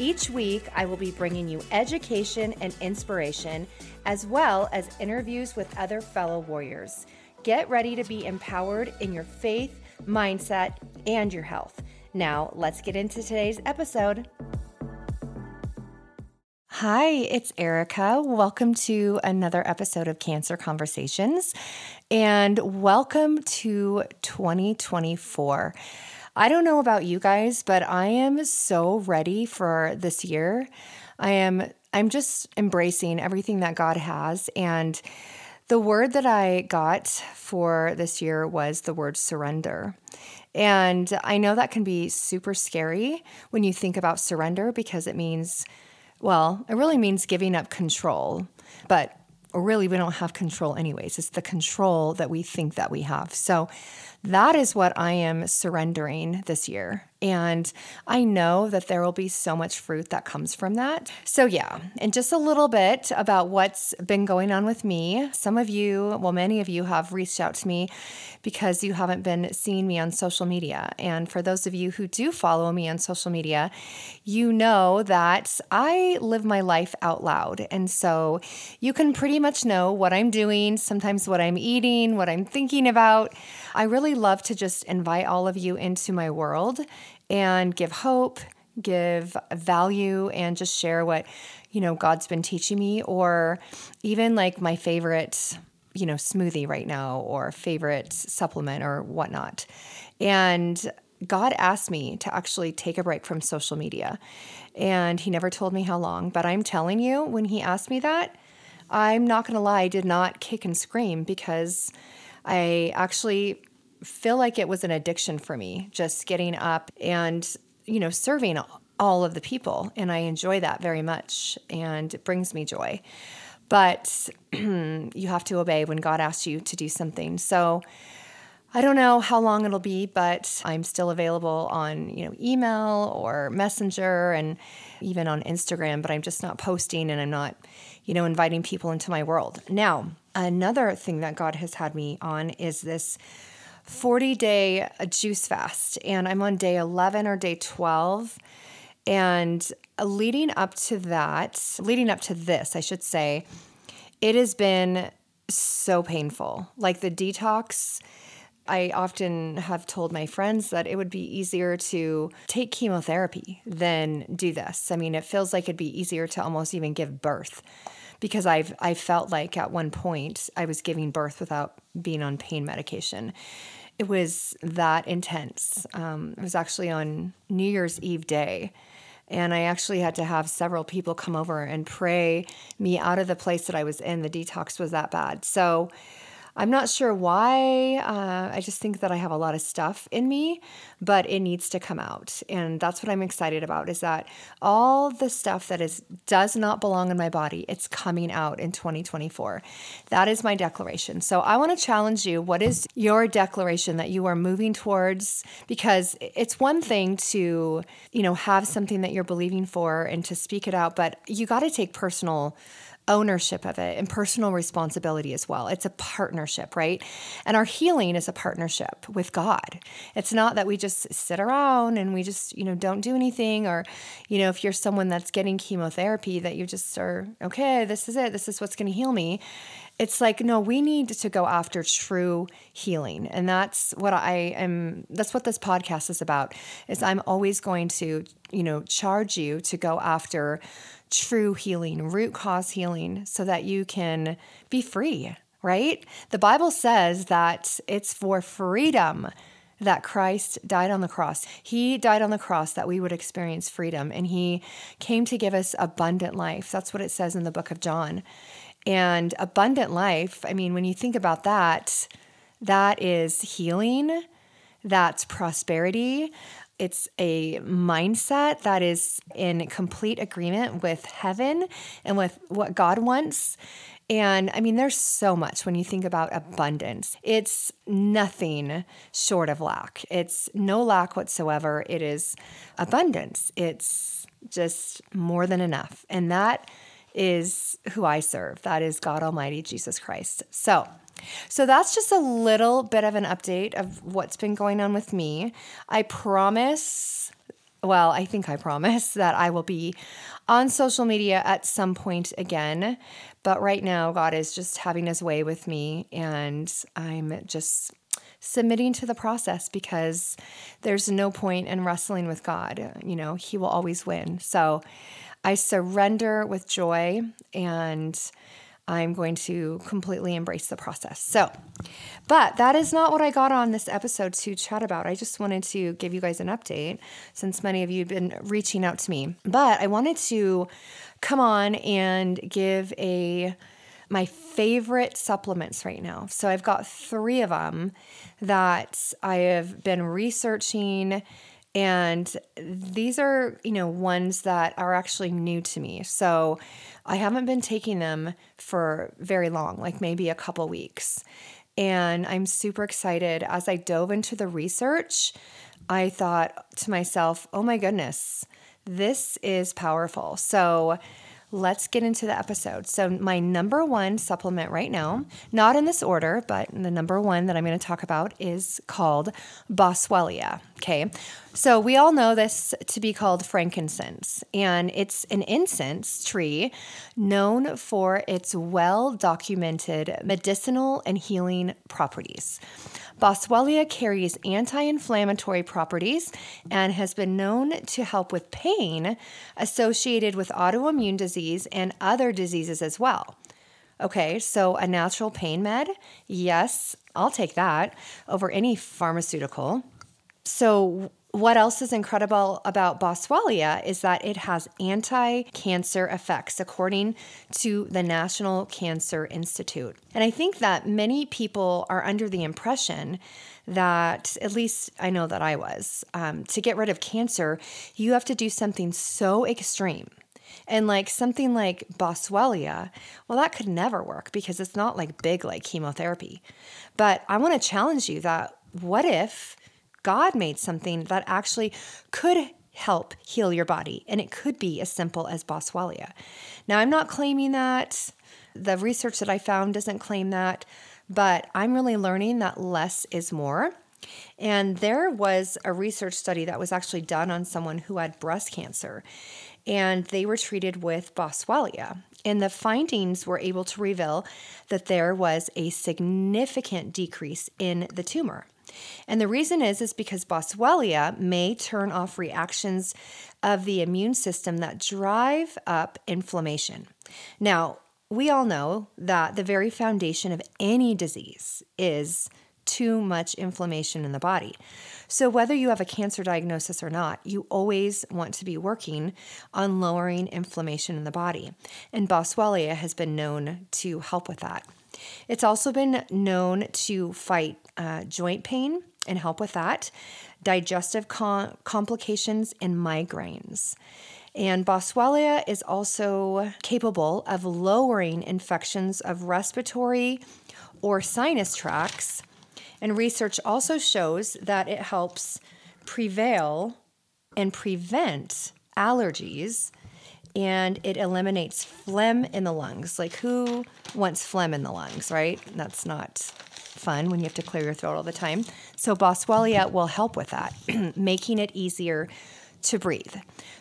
Each week, I will be bringing you education and inspiration, as well as interviews with other fellow warriors. Get ready to be empowered in your faith, mindset, and your health. Now, let's get into today's episode. Hi, it's Erica. Welcome to another episode of Cancer Conversations, and welcome to 2024. I don't know about you guys, but I am so ready for this year. I am I'm just embracing everything that God has and the word that I got for this year was the word surrender. And I know that can be super scary when you think about surrender because it means, well, it really means giving up control. But really, we don't have control anyways. It's the control that we think that we have. So that is what I am surrendering this year. And I know that there will be so much fruit that comes from that. So, yeah, and just a little bit about what's been going on with me. Some of you, well, many of you have reached out to me because you haven't been seeing me on social media. And for those of you who do follow me on social media, you know that I live my life out loud. And so you can pretty much know what I'm doing, sometimes what I'm eating, what I'm thinking about. I really love to just invite all of you into my world and give hope, give value, and just share what, you know, God's been teaching me, or even like my favorite, you know, smoothie right now, or favorite supplement, or whatnot. And God asked me to actually take a break from social media. And He never told me how long, but I'm telling you, when He asked me that, I'm not going to lie, I did not kick and scream because I actually feel like it was an addiction for me, just getting up and, you know, serving all of the people. And I enjoy that very much and it brings me joy. But you have to obey when God asks you to do something. So I don't know how long it'll be, but I'm still available on, you know, email or messenger and even on Instagram, but I'm just not posting and I'm not, you know, inviting people into my world. Now, another thing that God has had me on is this 40 day uh, juice fast, and I'm on day 11 or day 12. And uh, leading up to that, leading up to this, I should say, it has been so painful. Like the detox, I often have told my friends that it would be easier to take chemotherapy than do this. I mean, it feels like it'd be easier to almost even give birth because I've I felt like at one point I was giving birth without being on pain medication it was that intense. Um, it was actually on New Year's Eve day. And I actually had to have several people come over and pray me out of the place that I was in. The detox was that bad. So I'm not sure why. Uh, I just think that I have a lot of stuff in me, but it needs to come out, and that's what I'm excited about. Is that all the stuff that is does not belong in my body? It's coming out in 2024. That is my declaration. So I want to challenge you. What is your declaration that you are moving towards? Because it's one thing to you know have something that you're believing for and to speak it out, but you got to take personal ownership of it and personal responsibility as well. It's a partnership, right? And our healing is a partnership with God. It's not that we just sit around and we just, you know, don't do anything or, you know, if you're someone that's getting chemotherapy that you just are, okay, this is it. This is what's going to heal me it's like no we need to go after true healing and that's what i am that's what this podcast is about is i'm always going to you know charge you to go after true healing root cause healing so that you can be free right the bible says that it's for freedom that Christ died on the cross. He died on the cross that we would experience freedom, and He came to give us abundant life. That's what it says in the book of John. And abundant life, I mean, when you think about that, that is healing, that's prosperity. It's a mindset that is in complete agreement with heaven and with what God wants. And I mean, there's so much when you think about abundance. It's nothing short of lack. It's no lack whatsoever. It is abundance. It's just more than enough. And that is who I serve. That is God Almighty, Jesus Christ. So, so that's just a little bit of an update of what's been going on with me. I promise, well, I think I promise that I will be on social media at some point again. But right now, God is just having his way with me, and I'm just submitting to the process because there's no point in wrestling with God. You know, He will always win. So I surrender with joy and I'm going to completely embrace the process. So, but that is not what I got on this episode to chat about. I just wanted to give you guys an update since many of you have been reaching out to me. But I wanted to come on and give a my favorite supplements right now. So I've got 3 of them that I have been researching and these are, you know, ones that are actually new to me. So I haven't been taking them for very long, like maybe a couple weeks. And I'm super excited. As I dove into the research, I thought to myself, oh my goodness, this is powerful. So let's get into the episode. So, my number one supplement right now, not in this order, but the number one that I'm going to talk about is called Boswellia. Okay. So, we all know this to be called frankincense, and it's an incense tree known for its well documented medicinal and healing properties. Boswellia carries anti inflammatory properties and has been known to help with pain associated with autoimmune disease and other diseases as well. Okay, so a natural pain med, yes, I'll take that over any pharmaceutical. So, what else is incredible about Boswellia is that it has anti cancer effects, according to the National Cancer Institute. And I think that many people are under the impression that, at least I know that I was, um, to get rid of cancer, you have to do something so extreme. And like something like Boswellia, well, that could never work because it's not like big like chemotherapy. But I want to challenge you that what if God made something that actually could help heal your body. And it could be as simple as Boswellia. Now, I'm not claiming that. The research that I found doesn't claim that, but I'm really learning that less is more. And there was a research study that was actually done on someone who had breast cancer, and they were treated with Boswellia. And the findings were able to reveal that there was a significant decrease in the tumor. And the reason is is because Boswellia may turn off reactions of the immune system that drive up inflammation. Now, we all know that the very foundation of any disease is too much inflammation in the body. So, whether you have a cancer diagnosis or not, you always want to be working on lowering inflammation in the body. And Boswellia has been known to help with that. It's also been known to fight uh, joint pain and help with that, digestive com- complications, and migraines. And Boswellia is also capable of lowering infections of respiratory or sinus tracts. And research also shows that it helps prevail and prevent allergies and it eliminates phlegm in the lungs. Like, who wants phlegm in the lungs, right? That's not fun when you have to clear your throat all the time. So, Boswellia will help with that, making it easier to breathe.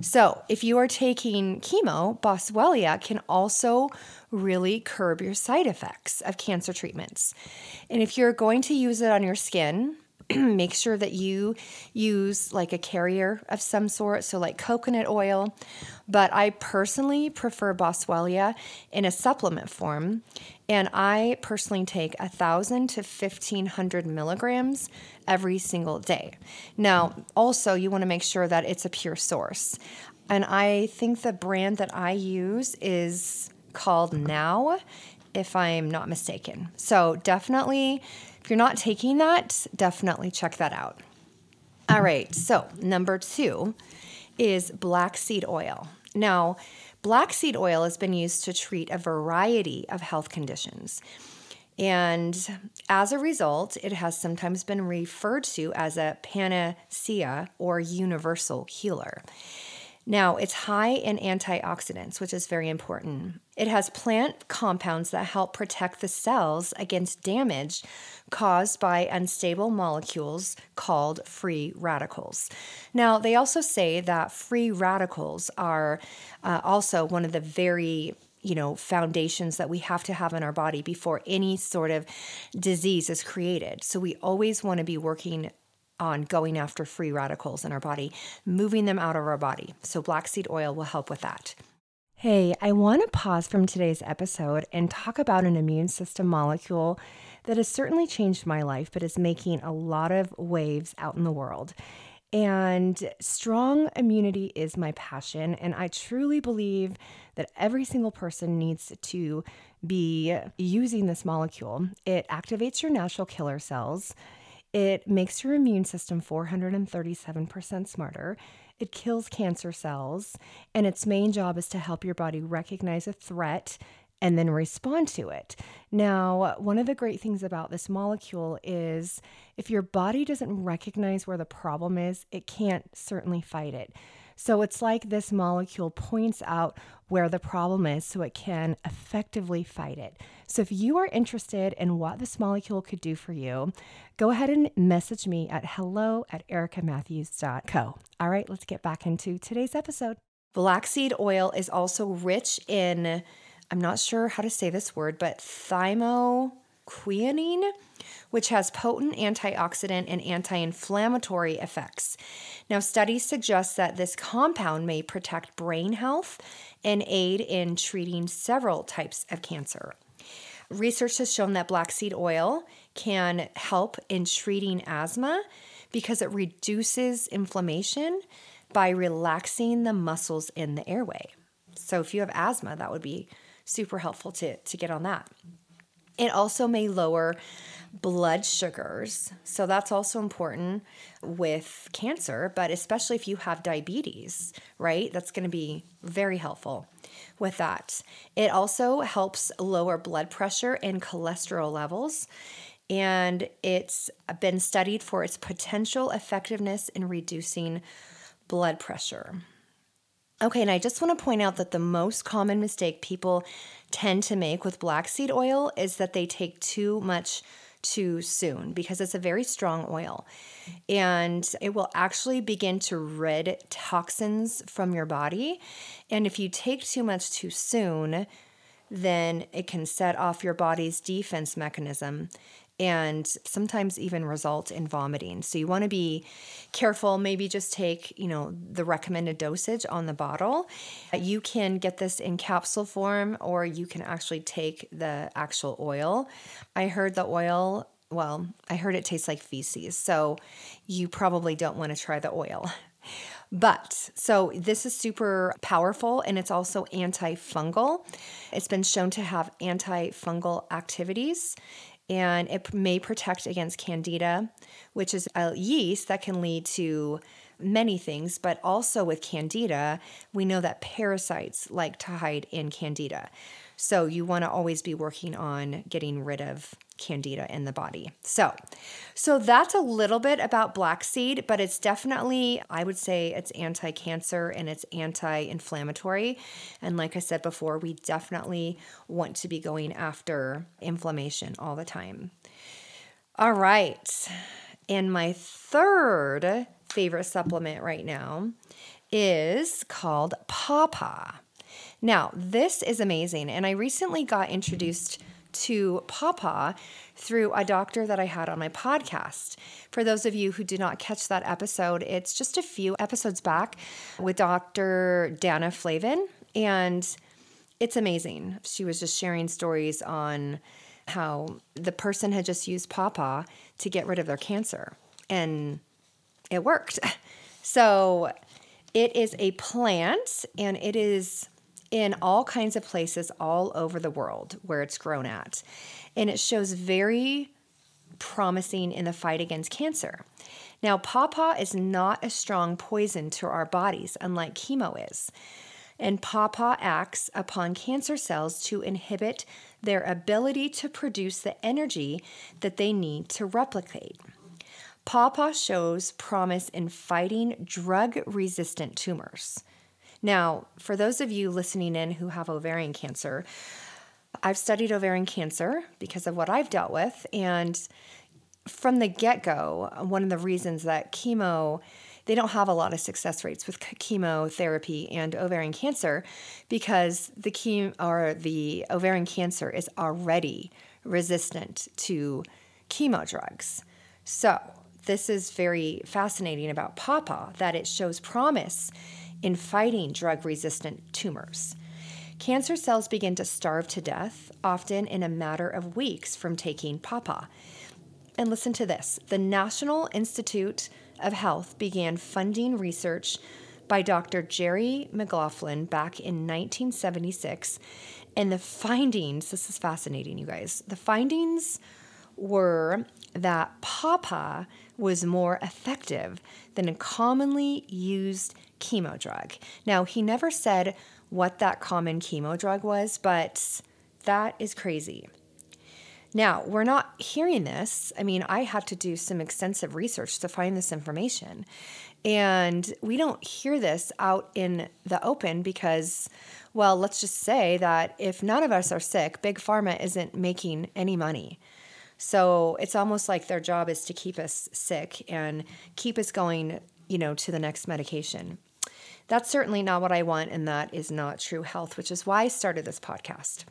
So, if you are taking chemo, Boswellia can also really curb your side effects of cancer treatments. And if you're going to use it on your skin, make sure that you use like a carrier of some sort, so like coconut oil. But I personally prefer Boswellia in a supplement form, and I personally take a thousand to fifteen hundred milligrams every single day. Now, also you want to make sure that it's a pure source, and I think the brand that I use is called Now, if I'm not mistaken. So definitely if you're not taking that, definitely check that out. All right, so number two is black seed oil. Now, black seed oil has been used to treat a variety of health conditions. And as a result, it has sometimes been referred to as a panacea or universal healer. Now, it's high in antioxidants, which is very important. It has plant compounds that help protect the cells against damage caused by unstable molecules called free radicals. Now, they also say that free radicals are uh, also one of the very you know foundations that we have to have in our body before any sort of disease is created so we always want to be working on going after free radicals in our body, moving them out of our body. So, black seed oil will help with that. Hey, I want to pause from today's episode and talk about an immune system molecule that has certainly changed my life, but is making a lot of waves out in the world. And strong immunity is my passion. And I truly believe that every single person needs to be using this molecule. It activates your natural killer cells. It makes your immune system 437% smarter. It kills cancer cells, and its main job is to help your body recognize a threat and then respond to it. Now, one of the great things about this molecule is if your body doesn't recognize where the problem is, it can't certainly fight it. So it's like this molecule points out where the problem is so it can effectively fight it. So if you are interested in what this molecule could do for you, go ahead and message me at hello at ericamatthews.co. All right, let's get back into today's episode. Black seed oil is also rich in, I'm not sure how to say this word, but thymoquinone which has potent antioxidant and anti inflammatory effects. Now, studies suggest that this compound may protect brain health and aid in treating several types of cancer. Research has shown that black seed oil can help in treating asthma because it reduces inflammation by relaxing the muscles in the airway. So, if you have asthma, that would be super helpful to, to get on that. It also may lower blood sugars. So that's also important with cancer, but especially if you have diabetes, right? That's going to be very helpful with that. It also helps lower blood pressure and cholesterol levels. And it's been studied for its potential effectiveness in reducing blood pressure. Okay, and I just want to point out that the most common mistake people tend to make with black seed oil is that they take too much too soon because it's a very strong oil and it will actually begin to rid toxins from your body. And if you take too much too soon, then it can set off your body's defense mechanism and sometimes even result in vomiting. So you want to be careful, maybe just take, you know, the recommended dosage on the bottle. You can get this in capsule form or you can actually take the actual oil. I heard the oil well, I heard it tastes like feces. So you probably don't want to try the oil. But so this is super powerful and it's also antifungal. It's been shown to have antifungal activities and it may protect against candida, which is a yeast that can lead to many things, but also with candida, we know that parasites like to hide in candida. So you want to always be working on getting rid of candida in the body. So, so that's a little bit about black seed, but it's definitely I would say it's anti-cancer and it's anti-inflammatory. And like I said before, we definitely want to be going after inflammation all the time. All right. And my third favorite supplement right now is called Pawpaw. Now, this is amazing. And I recently got introduced to Pawpaw through a doctor that I had on my podcast. For those of you who did not catch that episode, it's just a few episodes back with Dr. Dana Flavin. And it's amazing. She was just sharing stories on how the person had just used Pawpaw to get rid of their cancer. And it worked. So it is a plant and it is in all kinds of places all over the world where it's grown at. And it shows very promising in the fight against cancer. Now, pawpaw is not a strong poison to our bodies, unlike chemo is. And pawpaw acts upon cancer cells to inhibit their ability to produce the energy that they need to replicate. Pawpaw shows promise in fighting drug resistant tumors. Now, for those of you listening in who have ovarian cancer, I've studied ovarian cancer because of what I've dealt with. And from the get go, one of the reasons that chemo, they don't have a lot of success rates with chemotherapy and ovarian cancer because the chemo or the ovarian cancer is already resistant to chemo drugs. So, this is very fascinating about Pawpaw that it shows promise in fighting drug resistant tumors. Cancer cells begin to starve to death, often in a matter of weeks from taking Pawpaw. And listen to this the National Institute of Health began funding research by Dr. Jerry McLaughlin back in 1976. And the findings this is fascinating, you guys. The findings were that Pawpaw was more effective than a commonly used chemo drug. Now, he never said what that common chemo drug was, but that is crazy. Now, we're not hearing this. I mean, I had to do some extensive research to find this information. And we don't hear this out in the open because, well, let's just say that if none of us are sick, Big Pharma isn't making any money. So it's almost like their job is to keep us sick and keep us going, you know, to the next medication. That's certainly not what I want, and that is not true health, which is why I started this podcast.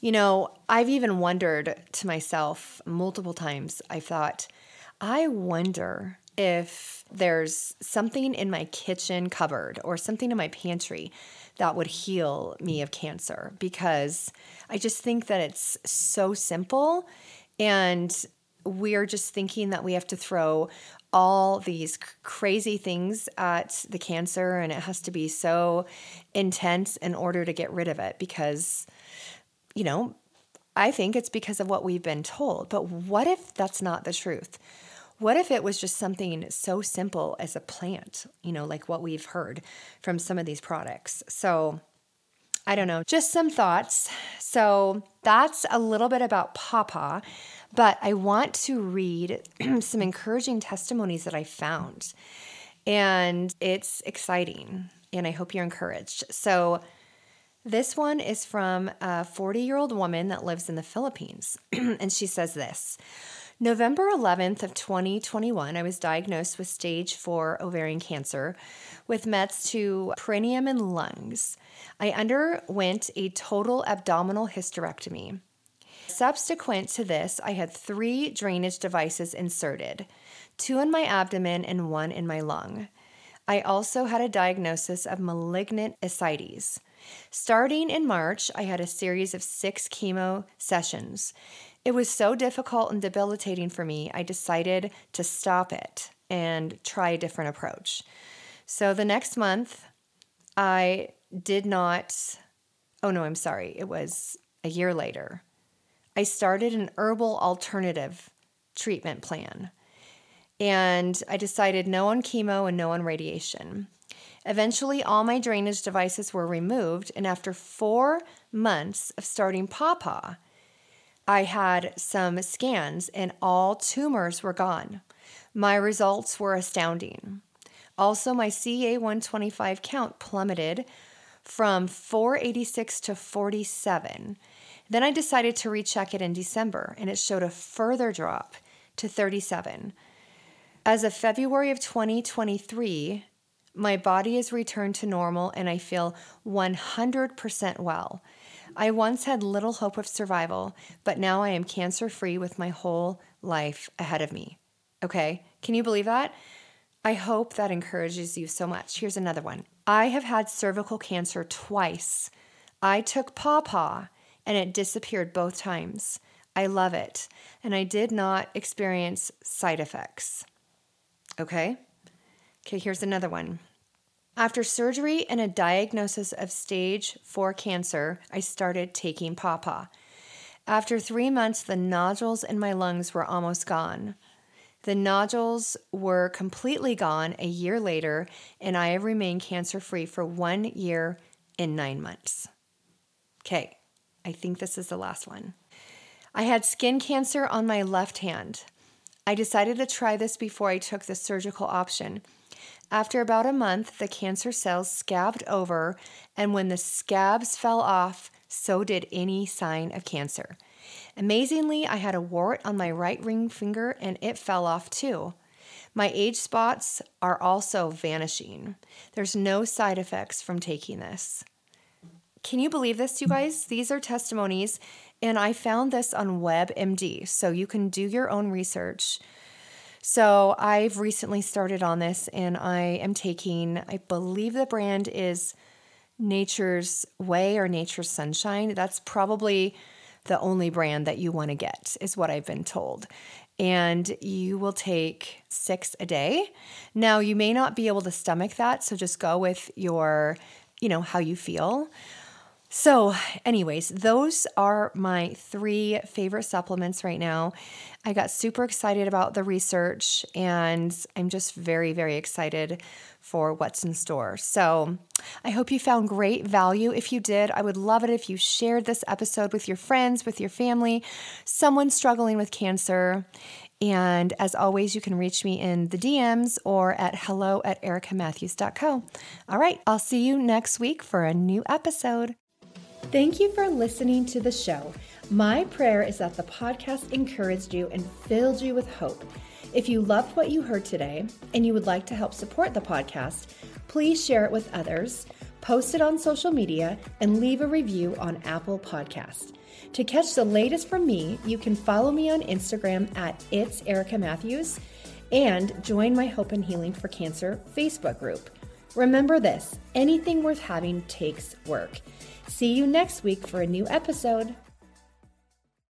You know, I've even wondered to myself multiple times, I thought, I wonder if there's something in my kitchen cupboard or something in my pantry that would heal me of cancer because I just think that it's so simple and we're just thinking that we have to throw all these crazy things at the cancer and it has to be so intense in order to get rid of it because you know i think it's because of what we've been told but what if that's not the truth what if it was just something so simple as a plant you know like what we've heard from some of these products so I don't know, just some thoughts. So that's a little bit about Pawpaw. But I want to read some encouraging testimonies that I found. And it's exciting. And I hope you're encouraged. So, this one is from a 40 year old woman that lives in the Philippines. and she says this November 11th of 2021, I was diagnosed with stage 4 ovarian cancer with mets to peritoneum and lungs. I underwent a total abdominal hysterectomy. Subsequent to this, I had three drainage devices inserted two in my abdomen and one in my lung. I also had a diagnosis of malignant ascites. Starting in March, I had a series of six chemo sessions. It was so difficult and debilitating for me, I decided to stop it and try a different approach. So the next month, I did not, oh no, I'm sorry, it was a year later. I started an herbal alternative treatment plan. And I decided no on chemo and no on radiation. Eventually, all my drainage devices were removed, and after four months of starting Pawpaw, I had some scans and all tumors were gone. My results were astounding. Also, my CA125 count plummeted from 486 to 47. Then I decided to recheck it in December and it showed a further drop to 37. As of February of 2023, my body has returned to normal and I feel 100% well. I once had little hope of survival, but now I am cancer free with my whole life ahead of me. Okay, can you believe that? I hope that encourages you so much. Here's another one I have had cervical cancer twice. I took pawpaw and it disappeared both times. I love it. And I did not experience side effects. Okay? Okay, here's another one. After surgery and a diagnosis of stage 4 cancer, I started taking Pawpaw. After three months, the nodules in my lungs were almost gone. The nodules were completely gone a year later, and I have remained cancer free for one year and nine months. Okay, I think this is the last one. I had skin cancer on my left hand. I decided to try this before I took the surgical option. After about a month, the cancer cells scabbed over, and when the scabs fell off, so did any sign of cancer. Amazingly, I had a wart on my right ring finger and it fell off too. My age spots are also vanishing. There's no side effects from taking this. Can you believe this, you guys? These are testimonies, and I found this on WebMD, so you can do your own research. So I've recently started on this, and I am taking, I believe the brand is Nature's Way or Nature's Sunshine. That's probably the only brand that you want to get, is what I've been told. And you will take six a day. Now, you may not be able to stomach that, so just go with your, you know, how you feel. So, anyways, those are my three favorite supplements right now. I got super excited about the research and I'm just very, very excited for what's in store. So, I hope you found great value. If you did, I would love it if you shared this episode with your friends, with your family, someone struggling with cancer. And as always, you can reach me in the DMs or at hello at ericamatthews.co. All right, I'll see you next week for a new episode. Thank you for listening to the show. My prayer is that the podcast encouraged you and filled you with hope. If you loved what you heard today and you would like to help support the podcast, please share it with others, post it on social media, and leave a review on Apple Podcast. To catch the latest from me, you can follow me on Instagram at It's Erica Matthews and join my Hope and Healing for Cancer Facebook group. Remember this anything worth having takes work. See you next week for a new episode.